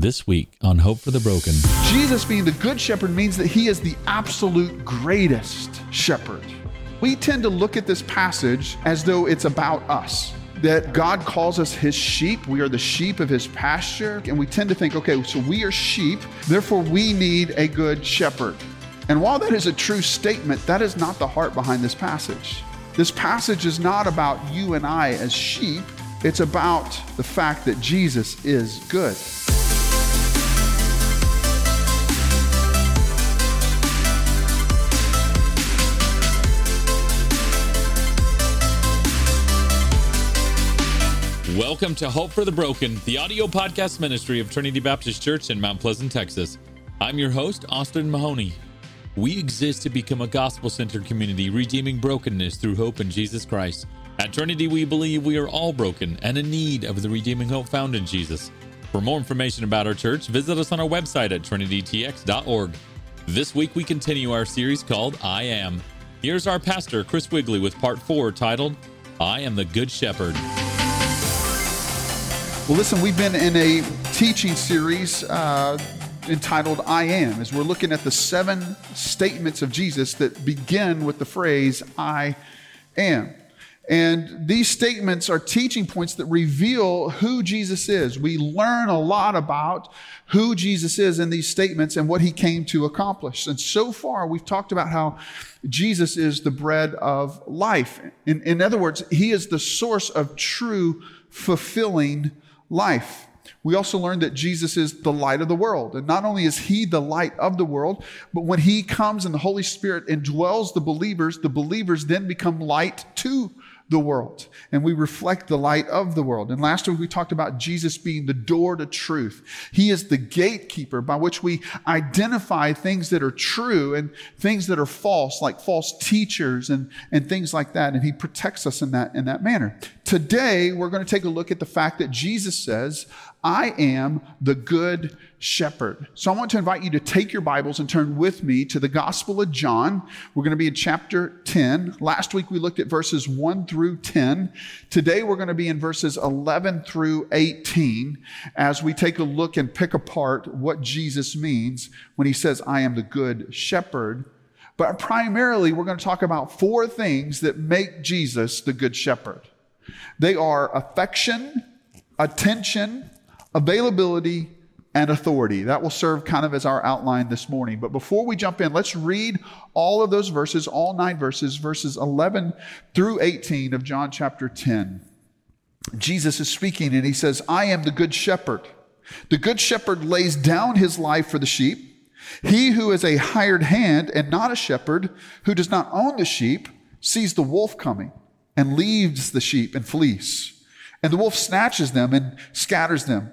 This week on Hope for the Broken. Jesus being the good shepherd means that he is the absolute greatest shepherd. We tend to look at this passage as though it's about us. That God calls us his sheep. We are the sheep of his pasture. And we tend to think, okay, so we are sheep, therefore we need a good shepherd. And while that is a true statement, that is not the heart behind this passage. This passage is not about you and I as sheep, it's about the fact that Jesus is good. Welcome to Hope for the Broken, the audio podcast ministry of Trinity Baptist Church in Mount Pleasant, Texas. I'm your host, Austin Mahoney. We exist to become a gospel centered community, redeeming brokenness through hope in Jesus Christ. At Trinity, we believe we are all broken and in need of the redeeming hope found in Jesus. For more information about our church, visit us on our website at trinitytx.org. This week, we continue our series called I Am. Here's our pastor, Chris Wigley, with part four titled, I Am the Good Shepherd. Well, listen, we've been in a teaching series uh, entitled I Am, as we're looking at the seven statements of Jesus that begin with the phrase I am. And these statements are teaching points that reveal who Jesus is. We learn a lot about who Jesus is in these statements and what he came to accomplish. And so far, we've talked about how Jesus is the bread of life. In, in other words, he is the source of true, fulfilling life. We also learned that Jesus is the light of the world. And not only is he the light of the world, but when he comes and the Holy Spirit indwells the believers, the believers then become light to the world. And we reflect the light of the world. And last week we talked about Jesus being the door to truth. He is the gatekeeper by which we identify things that are true and things that are false, like false teachers and, and things like that. And he protects us in that, in that manner. Today, we're going to take a look at the fact that Jesus says, I am the good shepherd. So I want to invite you to take your Bibles and turn with me to the Gospel of John. We're going to be in chapter 10. Last week we looked at verses 1 through 10. Today we're going to be in verses 11 through 18 as we take a look and pick apart what Jesus means when he says, I am the good shepherd. But primarily we're going to talk about four things that make Jesus the good shepherd. They are affection, attention, availability, and authority. That will serve kind of as our outline this morning. But before we jump in, let's read all of those verses, all nine verses, verses 11 through 18 of John chapter 10. Jesus is speaking and he says, I am the good shepherd. The good shepherd lays down his life for the sheep. He who is a hired hand and not a shepherd, who does not own the sheep, sees the wolf coming and leaves the sheep and flees. And the wolf snatches them and scatters them.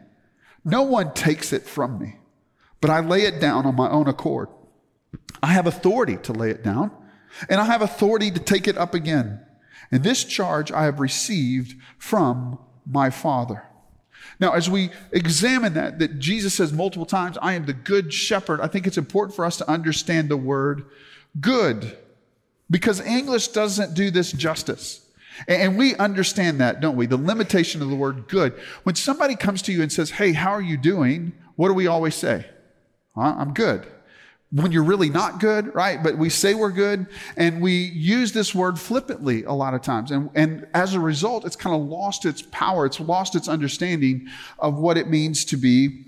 No one takes it from me, but I lay it down on my own accord. I have authority to lay it down, and I have authority to take it up again. And this charge I have received from my Father. Now, as we examine that, that Jesus says multiple times, I am the good shepherd, I think it's important for us to understand the word good because English doesn't do this justice. And we understand that, don't we? The limitation of the word good. When somebody comes to you and says, Hey, how are you doing? What do we always say? I'm good. When you're really not good, right? But we say we're good and we use this word flippantly a lot of times. And, and as a result, it's kind of lost its power. It's lost its understanding of what it means to be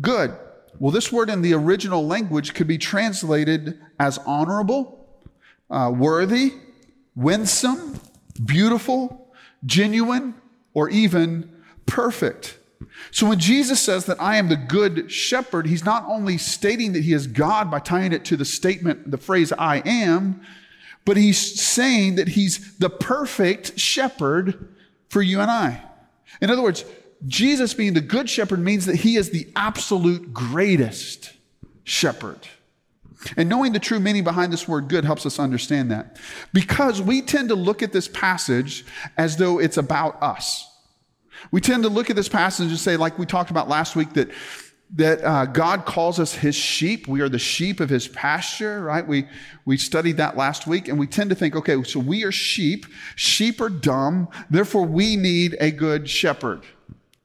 good. Well, this word in the original language could be translated as honorable, uh, worthy, winsome, beautiful, genuine, or even perfect. So when Jesus says that I am the good shepherd, he's not only stating that he is God by tying it to the statement, the phrase I am, but he's saying that he's the perfect shepherd for you and I. In other words, Jesus being the good shepherd means that he is the absolute greatest shepherd. And knowing the true meaning behind this word good helps us understand that. Because we tend to look at this passage as though it's about us. We tend to look at this passage and say, like we talked about last week, that that uh, God calls us his sheep. We are the sheep of his pasture, right? We, we studied that last week and we tend to think, okay, so we are sheep. Sheep are dumb. Therefore, we need a good shepherd.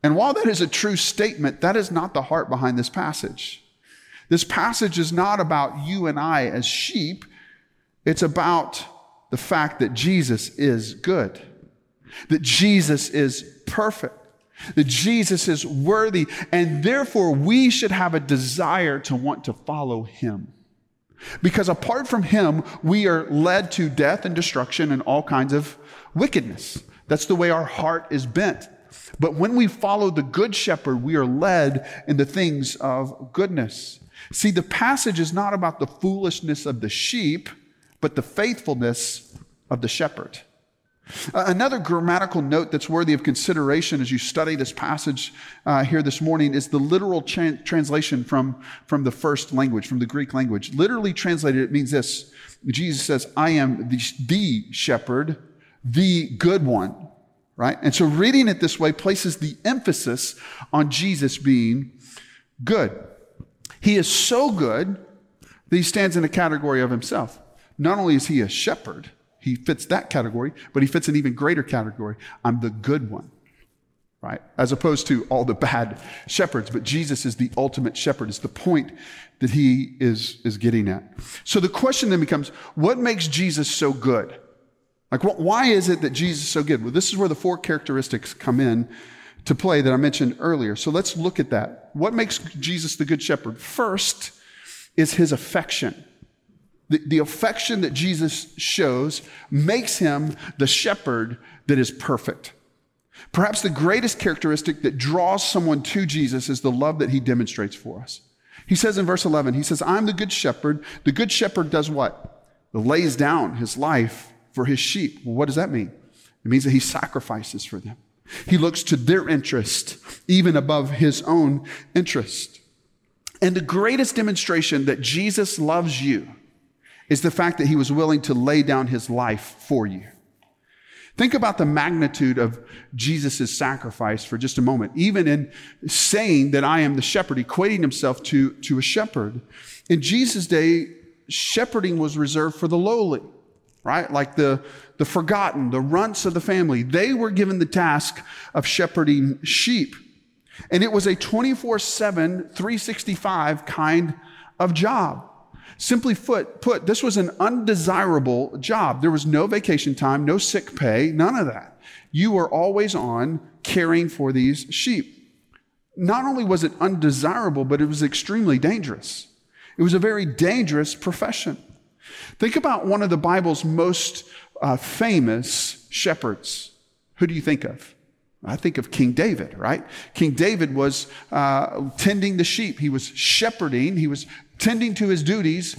And while that is a true statement, that is not the heart behind this passage. This passage is not about you and I as sheep. It's about the fact that Jesus is good, that Jesus is perfect that Jesus is worthy, and therefore we should have a desire to want to follow him. Because apart from him, we are led to death and destruction and all kinds of wickedness. That's the way our heart is bent. But when we follow the good shepherd, we are led in the things of goodness. See, the passage is not about the foolishness of the sheep, but the faithfulness of the shepherd. Another grammatical note that's worthy of consideration as you study this passage uh, here this morning is the literal tra- translation from, from the first language, from the Greek language. Literally translated, it means this Jesus says, I am the, the shepherd, the good one, right? And so reading it this way places the emphasis on Jesus being good. He is so good that he stands in a category of himself. Not only is he a shepherd, he fits that category, but he fits an even greater category. I'm the good one, right? As opposed to all the bad shepherds, but Jesus is the ultimate shepherd. It's the point that he is, is getting at. So the question then becomes, what makes Jesus so good? Like, what, why is it that Jesus is so good? Well, this is where the four characteristics come in to play that I mentioned earlier. So let's look at that. What makes Jesus the good shepherd? First is his affection. The, the affection that Jesus shows makes him the shepherd that is perfect. Perhaps the greatest characteristic that draws someone to Jesus is the love that he demonstrates for us. He says in verse 11, he says, I'm the good shepherd. The good shepherd does what? He lays down his life for his sheep. Well, what does that mean? It means that he sacrifices for them. He looks to their interest, even above his own interest. And the greatest demonstration that Jesus loves you is the fact that he was willing to lay down his life for you. Think about the magnitude of Jesus' sacrifice for just a moment. Even in saying that I am the shepherd, equating himself to, to a shepherd. In Jesus' day, shepherding was reserved for the lowly, right? Like the, the forgotten, the runts of the family. They were given the task of shepherding sheep. And it was a 24 7, 365 kind of job. Simply put, put, this was an undesirable job. There was no vacation time, no sick pay, none of that. You were always on caring for these sheep. Not only was it undesirable, but it was extremely dangerous. It was a very dangerous profession. Think about one of the Bible's most uh, famous shepherds. Who do you think of? I think of King David, right? King David was uh, tending the sheep. He was shepherding. He was tending to his duties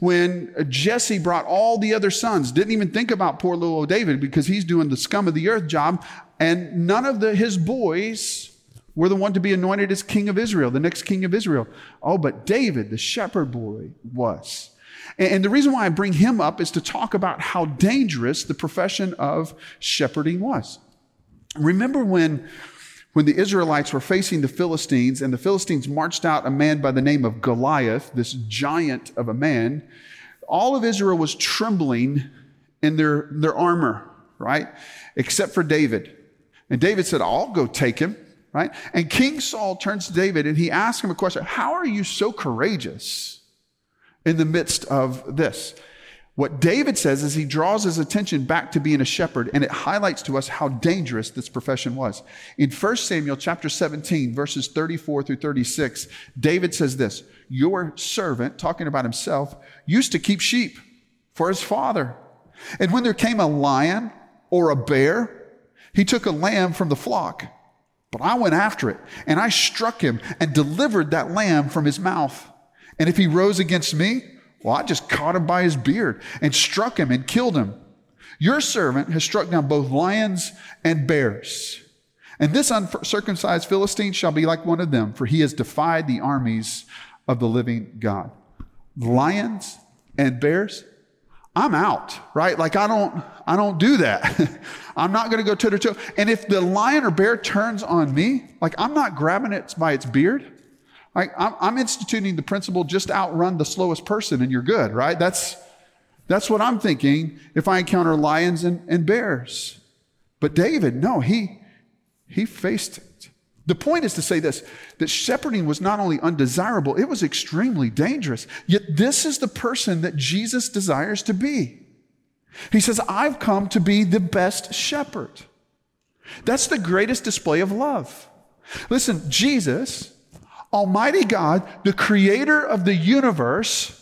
when Jesse brought all the other sons. Didn't even think about poor little David because he's doing the scum of the earth job. And none of the, his boys were the one to be anointed as king of Israel, the next king of Israel. Oh, but David, the shepherd boy, was. And, the reason why I bring him up is to talk about how dangerous the profession of shepherding was. Remember when when the Israelites were facing the Philistines, and the Philistines marched out a man by the name of Goliath, this giant of a man, all of Israel was trembling in their, their armor, right? Except for David. And David said, I'll go take him, right? And King Saul turns to David and he asks him a question How are you so courageous in the midst of this? What David says is he draws his attention back to being a shepherd, and it highlights to us how dangerous this profession was. In 1 Samuel chapter 17, verses 34 through 36, David says this Your servant, talking about himself, used to keep sheep for his father. And when there came a lion or a bear, he took a lamb from the flock. But I went after it, and I struck him and delivered that lamb from his mouth. And if he rose against me, well, I just caught him by his beard and struck him and killed him. Your servant has struck down both lions and bears. And this uncircumcised Philistine shall be like one of them, for he has defied the armies of the living God. Lions and bears, I'm out, right? Like I don't, I don't do that. I'm not going to go toe to toe. And if the lion or bear turns on me, like I'm not grabbing it by its beard. Like I'm, I'm instituting the principle: just outrun the slowest person, and you're good, right? That's that's what I'm thinking if I encounter lions and, and bears. But David, no, he he faced it. The point is to say this that shepherding was not only undesirable, it was extremely dangerous. Yet this is the person that Jesus desires to be. He says, I've come to be the best shepherd. That's the greatest display of love. Listen, Jesus, Almighty God, the creator of the universe,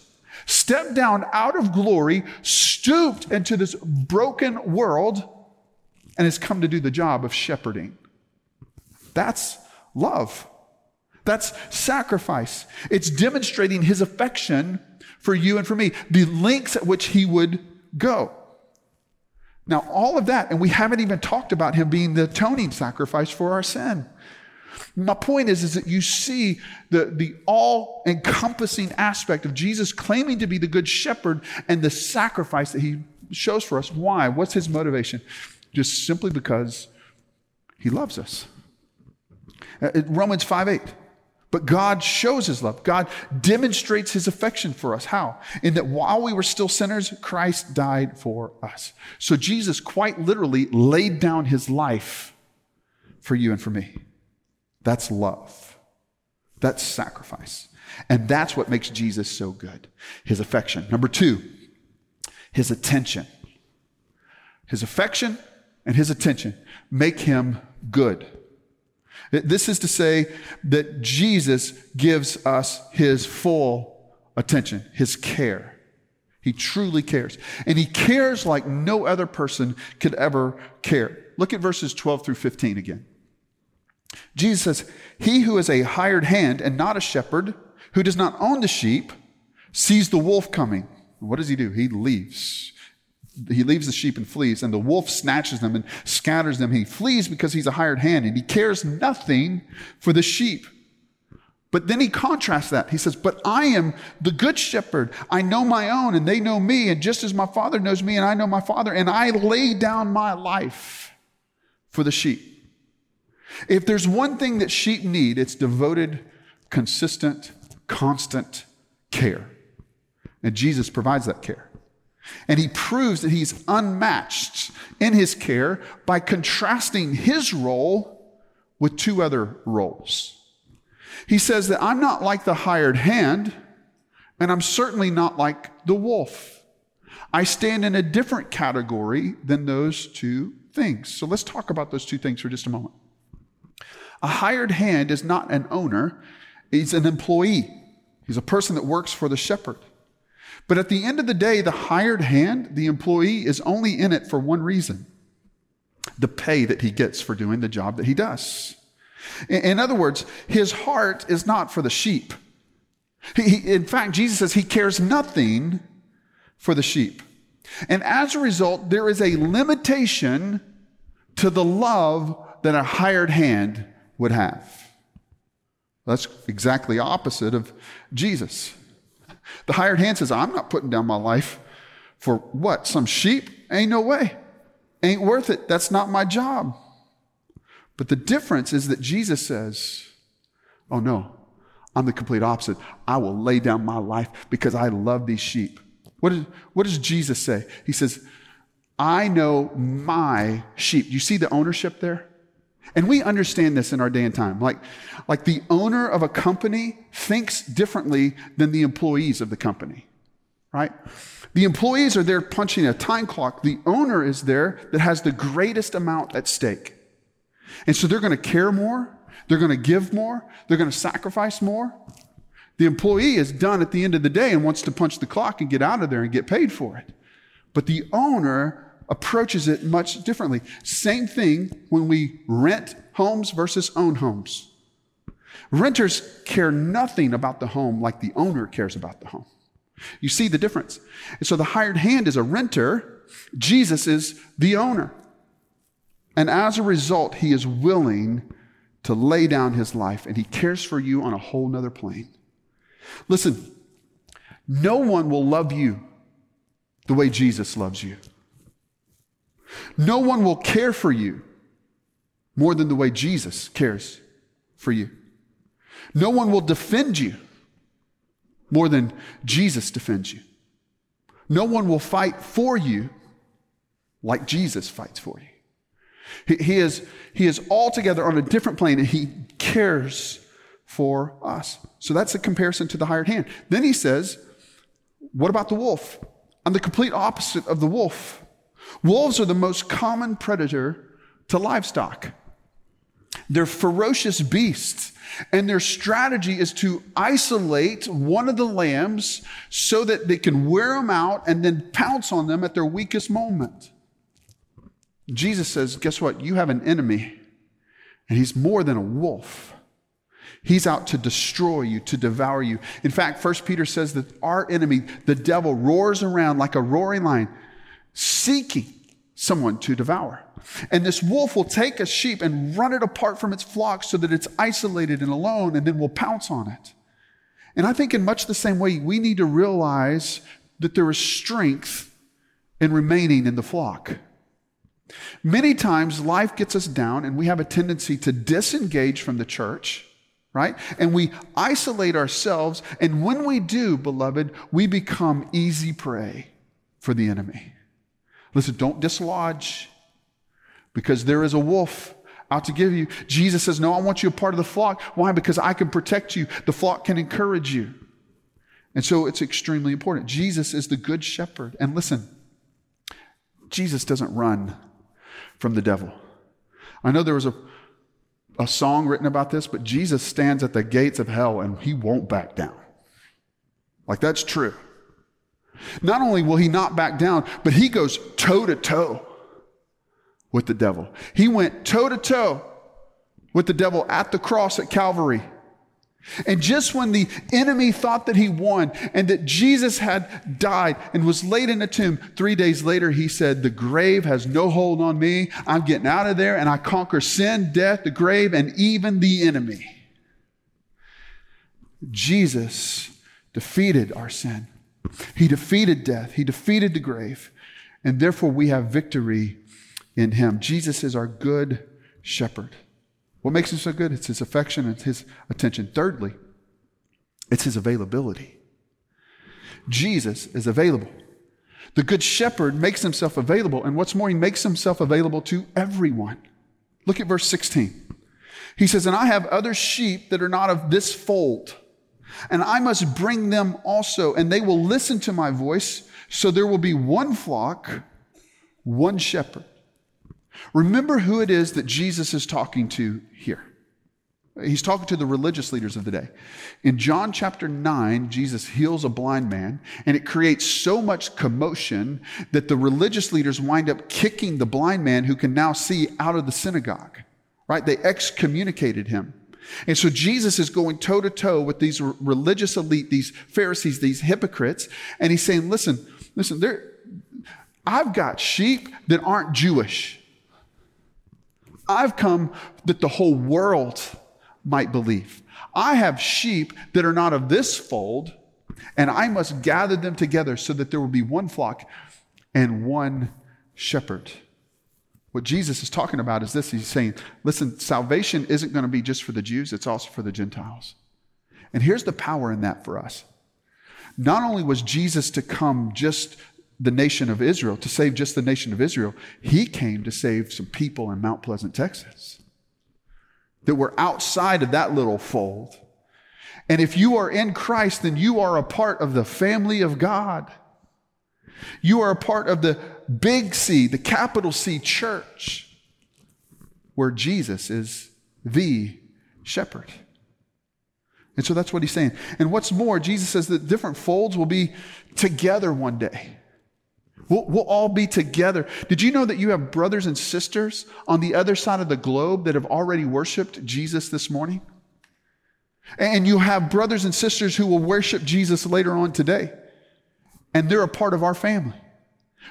stepped down out of glory, stooped into this broken world, and has come to do the job of shepherding. That's love. That's sacrifice. It's demonstrating his affection for you and for me, the lengths at which he would go. Now, all of that, and we haven't even talked about him being the atoning sacrifice for our sin. My point is, is that you see the, the all encompassing aspect of Jesus claiming to be the good shepherd and the sacrifice that he shows for us. Why? What's his motivation? Just simply because he loves us. Uh, Romans 5 8. But God shows his love. God demonstrates his affection for us. How? In that while we were still sinners, Christ died for us. So Jesus quite literally laid down his life for you and for me. That's love. That's sacrifice. And that's what makes Jesus so good his affection. Number two, his attention. His affection and his attention make him good. This is to say that Jesus gives us his full attention, his care. He truly cares. And he cares like no other person could ever care. Look at verses 12 through 15 again. Jesus says, He who is a hired hand and not a shepherd, who does not own the sheep, sees the wolf coming. What does he do? He leaves. He leaves the sheep and flees, and the wolf snatches them and scatters them. He flees because he's a hired hand and he cares nothing for the sheep. But then he contrasts that. He says, But I am the good shepherd. I know my own, and they know me. And just as my father knows me, and I know my father, and I lay down my life for the sheep. If there's one thing that sheep need, it's devoted, consistent, constant care. And Jesus provides that care. And he proves that he's unmatched in his care by contrasting his role with two other roles. He says that I'm not like the hired hand, and I'm certainly not like the wolf. I stand in a different category than those two things. So let's talk about those two things for just a moment. A hired hand is not an owner, he's an employee. He's a person that works for the shepherd. But at the end of the day, the hired hand, the employee, is only in it for one reason the pay that he gets for doing the job that he does. In other words, his heart is not for the sheep. He, in fact, Jesus says he cares nothing for the sheep. And as a result, there is a limitation to the love that a hired hand would have. That's exactly opposite of Jesus. The hired hand says, I'm not putting down my life for what? Some sheep? Ain't no way. Ain't worth it. That's not my job. But the difference is that Jesus says, Oh no, I'm the complete opposite. I will lay down my life because I love these sheep. What, is, what does Jesus say? He says, I know my sheep. You see the ownership there? And we understand this in our day and time. Like, like the owner of a company thinks differently than the employees of the company, right? The employees are there punching a time clock. The owner is there that has the greatest amount at stake. And so they're going to care more. They're going to give more. They're going to sacrifice more. The employee is done at the end of the day and wants to punch the clock and get out of there and get paid for it. But the owner approaches it much differently. Same thing when we rent homes versus own homes. Renters care nothing about the home like the owner cares about the home. You see the difference. And so the hired hand is a renter, Jesus is the owner. And as a result, he is willing to lay down his life and he cares for you on a whole nother plane. Listen, no one will love you the way Jesus loves you. No one will care for you more than the way Jesus cares for you. No one will defend you more than Jesus defends you. No one will fight for you like Jesus fights for you. He, he, is, he is altogether on a different plane and he cares for us. So that's a comparison to the hired hand. Then he says, What about the wolf? I'm the complete opposite of the wolf. Wolves are the most common predator to livestock. They're ferocious beasts, and their strategy is to isolate one of the lambs so that they can wear them out and then pounce on them at their weakest moment. Jesus says, Guess what? You have an enemy, and he's more than a wolf. He's out to destroy you, to devour you. In fact, First Peter says that our enemy, the devil, roars around like a roaring lion, seeking someone to devour. And this wolf will take a sheep and run it apart from its flock so that it's isolated and alone, and then will pounce on it. And I think, in much the same way, we need to realize that there is strength in remaining in the flock. Many times, life gets us down, and we have a tendency to disengage from the church right? And we isolate ourselves. And when we do, beloved, we become easy prey for the enemy. Listen, don't dislodge because there is a wolf out to give you. Jesus says, No, I want you a part of the flock. Why? Because I can protect you, the flock can encourage you. And so it's extremely important. Jesus is the good shepherd. And listen, Jesus doesn't run from the devil. I know there was a a song written about this, but Jesus stands at the gates of hell and he won't back down. Like that's true. Not only will he not back down, but he goes toe to toe with the devil. He went toe to toe with the devil at the cross at Calvary. And just when the enemy thought that he won and that Jesus had died and was laid in a tomb, three days later he said, The grave has no hold on me. I'm getting out of there and I conquer sin, death, the grave, and even the enemy. Jesus defeated our sin. He defeated death. He defeated the grave. And therefore we have victory in him. Jesus is our good shepherd. What makes him so good? It's his affection and his attention. Thirdly, it's his availability. Jesus is available. The good shepherd makes himself available, and what's more, he makes himself available to everyone. Look at verse 16. He says, And I have other sheep that are not of this fold, and I must bring them also, and they will listen to my voice. So there will be one flock, one shepherd. Remember who it is that Jesus is talking to here. He's talking to the religious leaders of the day. In John chapter 9, Jesus heals a blind man, and it creates so much commotion that the religious leaders wind up kicking the blind man who can now see out of the synagogue. Right? They excommunicated him. And so Jesus is going toe to toe with these religious elite, these Pharisees, these hypocrites, and he's saying, listen, listen, I've got sheep that aren't Jewish. I've come that the whole world might believe. I have sheep that are not of this fold, and I must gather them together so that there will be one flock and one shepherd. What Jesus is talking about is this He's saying, listen, salvation isn't going to be just for the Jews, it's also for the Gentiles. And here's the power in that for us. Not only was Jesus to come just the nation of Israel, to save just the nation of Israel. He came to save some people in Mount Pleasant, Texas, that were outside of that little fold. And if you are in Christ, then you are a part of the family of God. You are a part of the big C, the capital C church, where Jesus is the shepherd. And so that's what he's saying. And what's more, Jesus says that different folds will be together one day. We'll, we'll, all be together. Did you know that you have brothers and sisters on the other side of the globe that have already worshiped Jesus this morning? And you have brothers and sisters who will worship Jesus later on today. And they're a part of our family.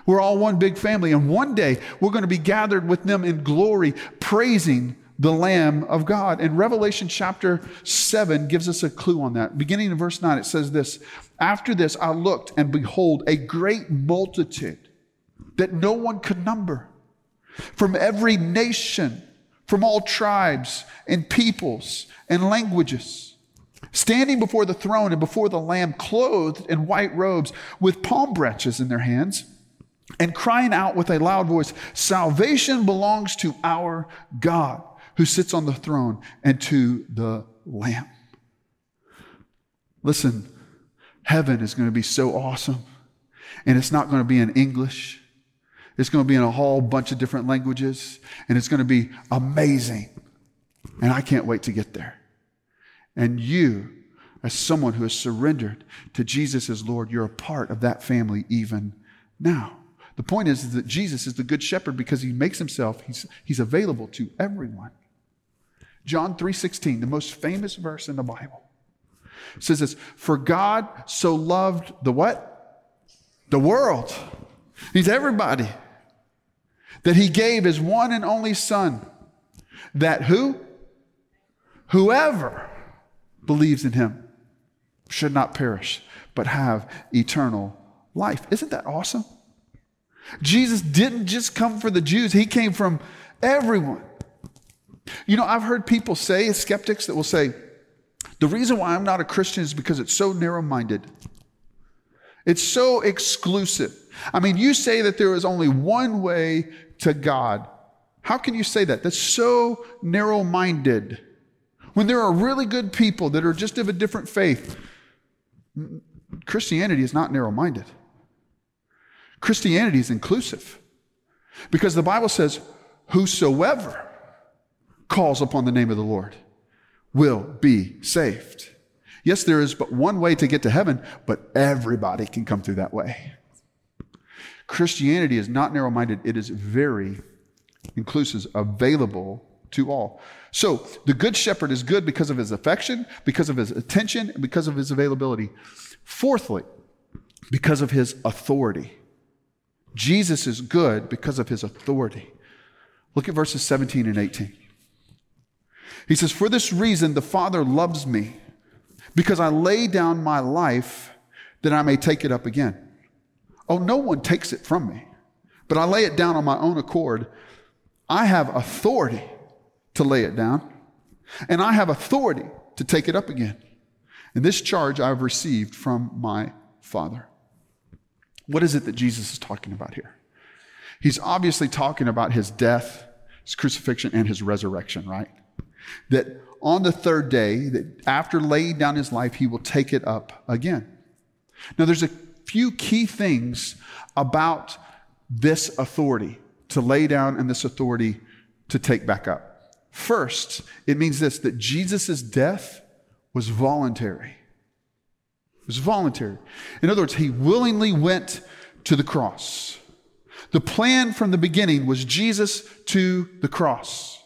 We're all one big family. And one day we're going to be gathered with them in glory, praising the Lamb of God. And Revelation chapter 7 gives us a clue on that. Beginning in verse 9, it says this After this, I looked, and behold, a great multitude that no one could number from every nation, from all tribes and peoples and languages, standing before the throne and before the Lamb, clothed in white robes with palm branches in their hands and crying out with a loud voice, Salvation belongs to our God who sits on the throne and to the Lamb. Listen, heaven is going to be so awesome. And it's not going to be in English. It's going to be in a whole bunch of different languages. And it's going to be amazing. And I can't wait to get there. And you, as someone who has surrendered to Jesus as Lord, you're a part of that family even now. The point is, is that Jesus is the good shepherd because he makes himself, he's, he's available to everyone. John 3:16, the most famous verse in the Bible, says this, "For God so loved the what? The world. He's everybody. That he gave his one and only son, that who? Whoever believes in him should not perish, but have eternal life. Isn't that awesome? Jesus didn't just come for the Jews, he came from everyone. You know, I've heard people say, skeptics that will say, the reason why I'm not a Christian is because it's so narrow minded. It's so exclusive. I mean, you say that there is only one way to God. How can you say that? That's so narrow minded. When there are really good people that are just of a different faith, Christianity is not narrow minded. Christianity is inclusive because the Bible says, Whosoever calls upon the name of the Lord will be saved. Yes, there is but one way to get to heaven, but everybody can come through that way. Christianity is not narrow minded, it is very inclusive, available to all. So the good shepherd is good because of his affection, because of his attention, and because of his availability. Fourthly, because of his authority. Jesus is good because of his authority. Look at verses 17 and 18. He says, For this reason, the Father loves me, because I lay down my life that I may take it up again. Oh, no one takes it from me, but I lay it down on my own accord. I have authority to lay it down, and I have authority to take it up again. And this charge I've received from my Father. What is it that Jesus is talking about here? He's obviously talking about his death, his crucifixion, and his resurrection, right? That on the third day, that after laying down his life, he will take it up again. Now, there's a few key things about this authority to lay down and this authority to take back up. First, it means this that Jesus' death was voluntary. It was voluntary. In other words, he willingly went to the cross. The plan from the beginning was Jesus to the cross.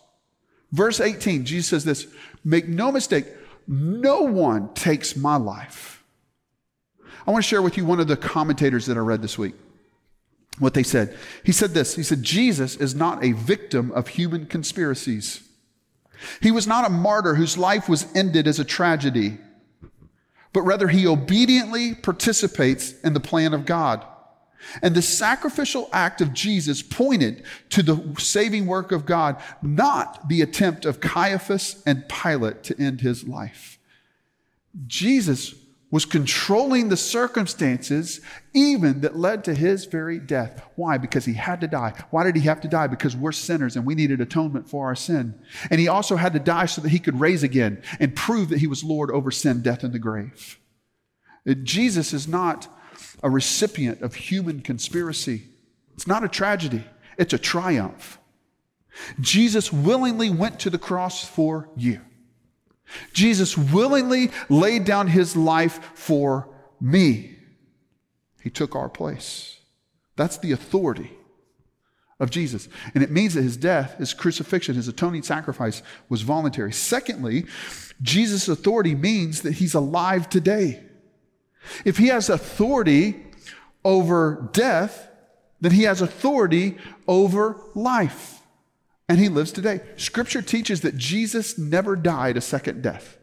Verse 18, Jesus says this Make no mistake, no one takes my life. I want to share with you one of the commentators that I read this week. What they said. He said this He said, Jesus is not a victim of human conspiracies. He was not a martyr whose life was ended as a tragedy but rather he obediently participates in the plan of God. And the sacrificial act of Jesus pointed to the saving work of God, not the attempt of Caiaphas and Pilate to end his life. Jesus was controlling the circumstances even that led to his very death. Why? Because he had to die. Why did he have to die? Because we're sinners and we needed atonement for our sin. And he also had to die so that he could raise again and prove that he was Lord over sin, death, and the grave. Uh, Jesus is not a recipient of human conspiracy. It's not a tragedy, it's a triumph. Jesus willingly went to the cross for you. Jesus willingly laid down his life for me. He took our place. That's the authority of Jesus. And it means that his death, his crucifixion, his atoning sacrifice was voluntary. Secondly, Jesus' authority means that he's alive today. If he has authority over death, then he has authority over life. And he lives today. Scripture teaches that Jesus never died a second death.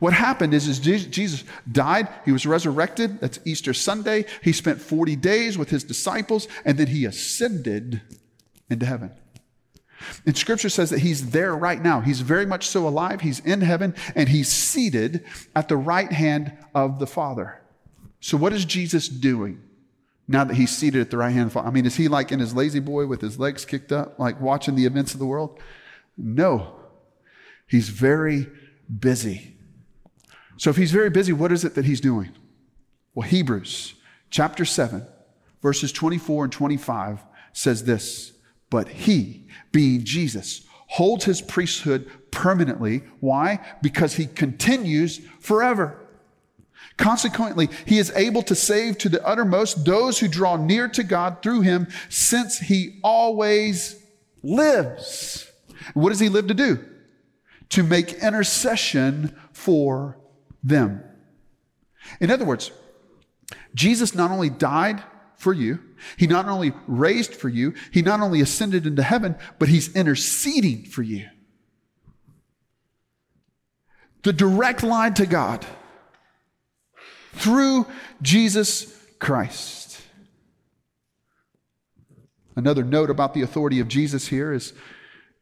What happened is, is Jesus died, he was resurrected, that's Easter Sunday. He spent 40 days with his disciples, and then he ascended into heaven. And scripture says that he's there right now. He's very much so alive. He's in heaven and he's seated at the right hand of the Father. So, what is Jesus doing? Now that he's seated at the right hand of the Father? I mean, is he like in his lazy boy with his legs kicked up, like watching the events of the world? No. He's very busy. So if he's very busy, what is it that he's doing? Well, Hebrews chapter 7, verses 24 and 25 says this But he, being Jesus, holds his priesthood permanently. Why? Because he continues forever. Consequently, he is able to save to the uttermost those who draw near to God through him, since he always lives. What does he live to do? To make intercession for them. In other words, Jesus not only died for you, he not only raised for you, he not only ascended into heaven, but he's interceding for you. The direct line to God through Jesus Christ. Another note about the authority of Jesus here is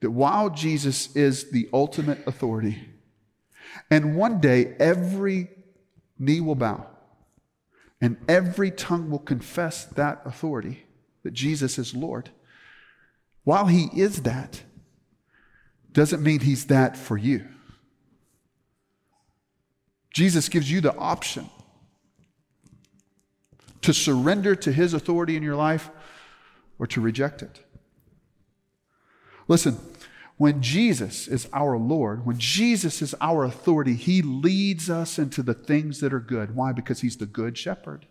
that while Jesus is the ultimate authority, and one day every knee will bow and every tongue will confess that authority, that Jesus is Lord. While he is that, doesn't mean he's that for you. Jesus gives you the option to surrender to his authority in your life or to reject it. Listen, when Jesus is our Lord, when Jesus is our authority, he leads us into the things that are good. Why? Because he's the good shepherd.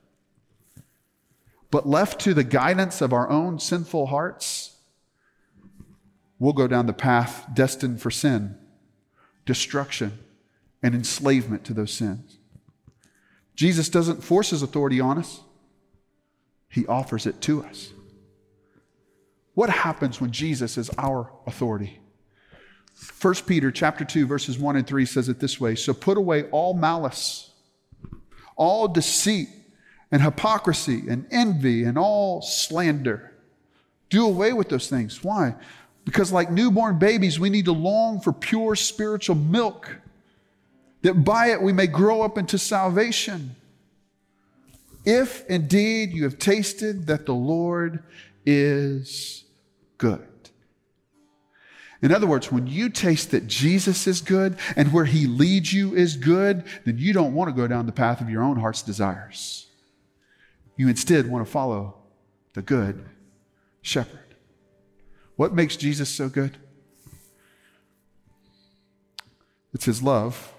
But left to the guidance of our own sinful hearts, we'll go down the path destined for sin, destruction, and enslavement to those sins. Jesus doesn't force his authority on us. He offers it to us. What happens when Jesus is our authority? 1 Peter chapter 2 verses 1 and 3 says it this way, so put away all malice, all deceit and hypocrisy and envy and all slander. Do away with those things. Why? Because like newborn babies, we need to long for pure spiritual milk that by it we may grow up into salvation if indeed you have tasted that the Lord is good. In other words, when you taste that Jesus is good and where he leads you is good, then you don't want to go down the path of your own heart's desires. You instead want to follow the good shepherd. What makes Jesus so good? It's his love,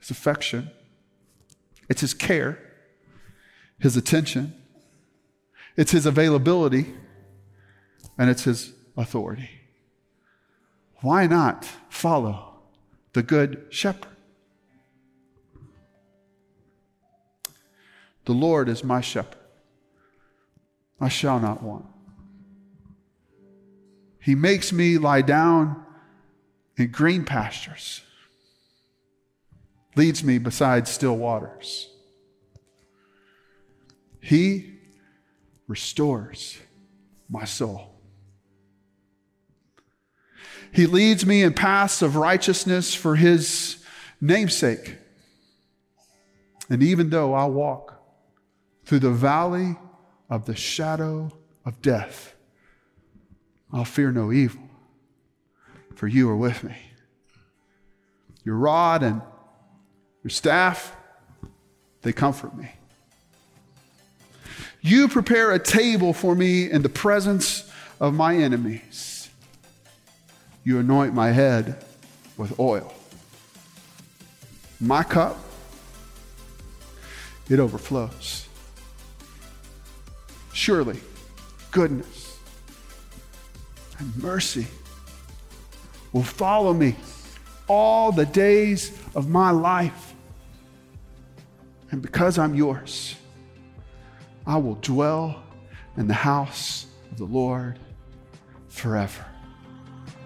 his affection, it's his care, his attention, it's his availability, and it's his authority. Why not follow the good shepherd? The Lord is my shepherd. I shall not want. He makes me lie down in green pastures, leads me beside still waters. He restores my soul. He leads me in paths of righteousness for his namesake. And even though I walk through the valley of the shadow of death, I'll fear no evil, for you are with me. Your rod and your staff, they comfort me. You prepare a table for me in the presence of my enemies. You anoint my head with oil. My cup, it overflows. Surely, goodness and mercy will follow me all the days of my life. And because I'm yours, I will dwell in the house of the Lord forever.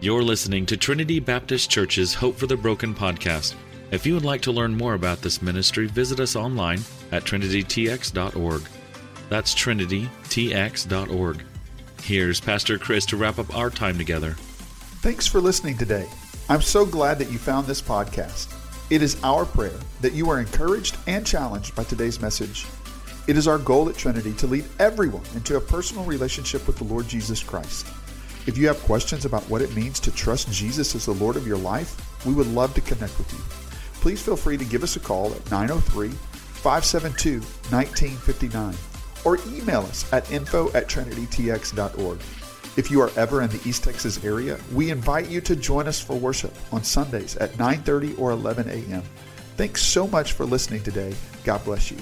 You're listening to Trinity Baptist Church's Hope for the Broken podcast. If you would like to learn more about this ministry, visit us online at trinitytx.org. That's trinitytx.org. Here's Pastor Chris to wrap up our time together. Thanks for listening today. I'm so glad that you found this podcast. It is our prayer that you are encouraged and challenged by today's message. It is our goal at Trinity to lead everyone into a personal relationship with the Lord Jesus Christ. If you have questions about what it means to trust Jesus as the Lord of your life, we would love to connect with you. Please feel free to give us a call at 903 572 1959 or email us at info at trinitytx.org. If you are ever in the East Texas area, we invite you to join us for worship on Sundays at 9:30 or 11 a.m. Thanks so much for listening today. God bless you.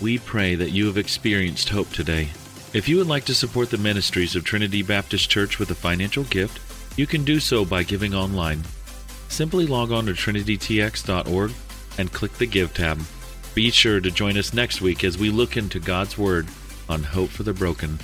We pray that you have experienced hope today. If you would like to support the ministries of Trinity Baptist Church with a financial gift, you can do so by giving online. Simply log on to trinitytx.org and click the Give tab. Be sure to join us next week as we look into God's Word on Hope for the Broken.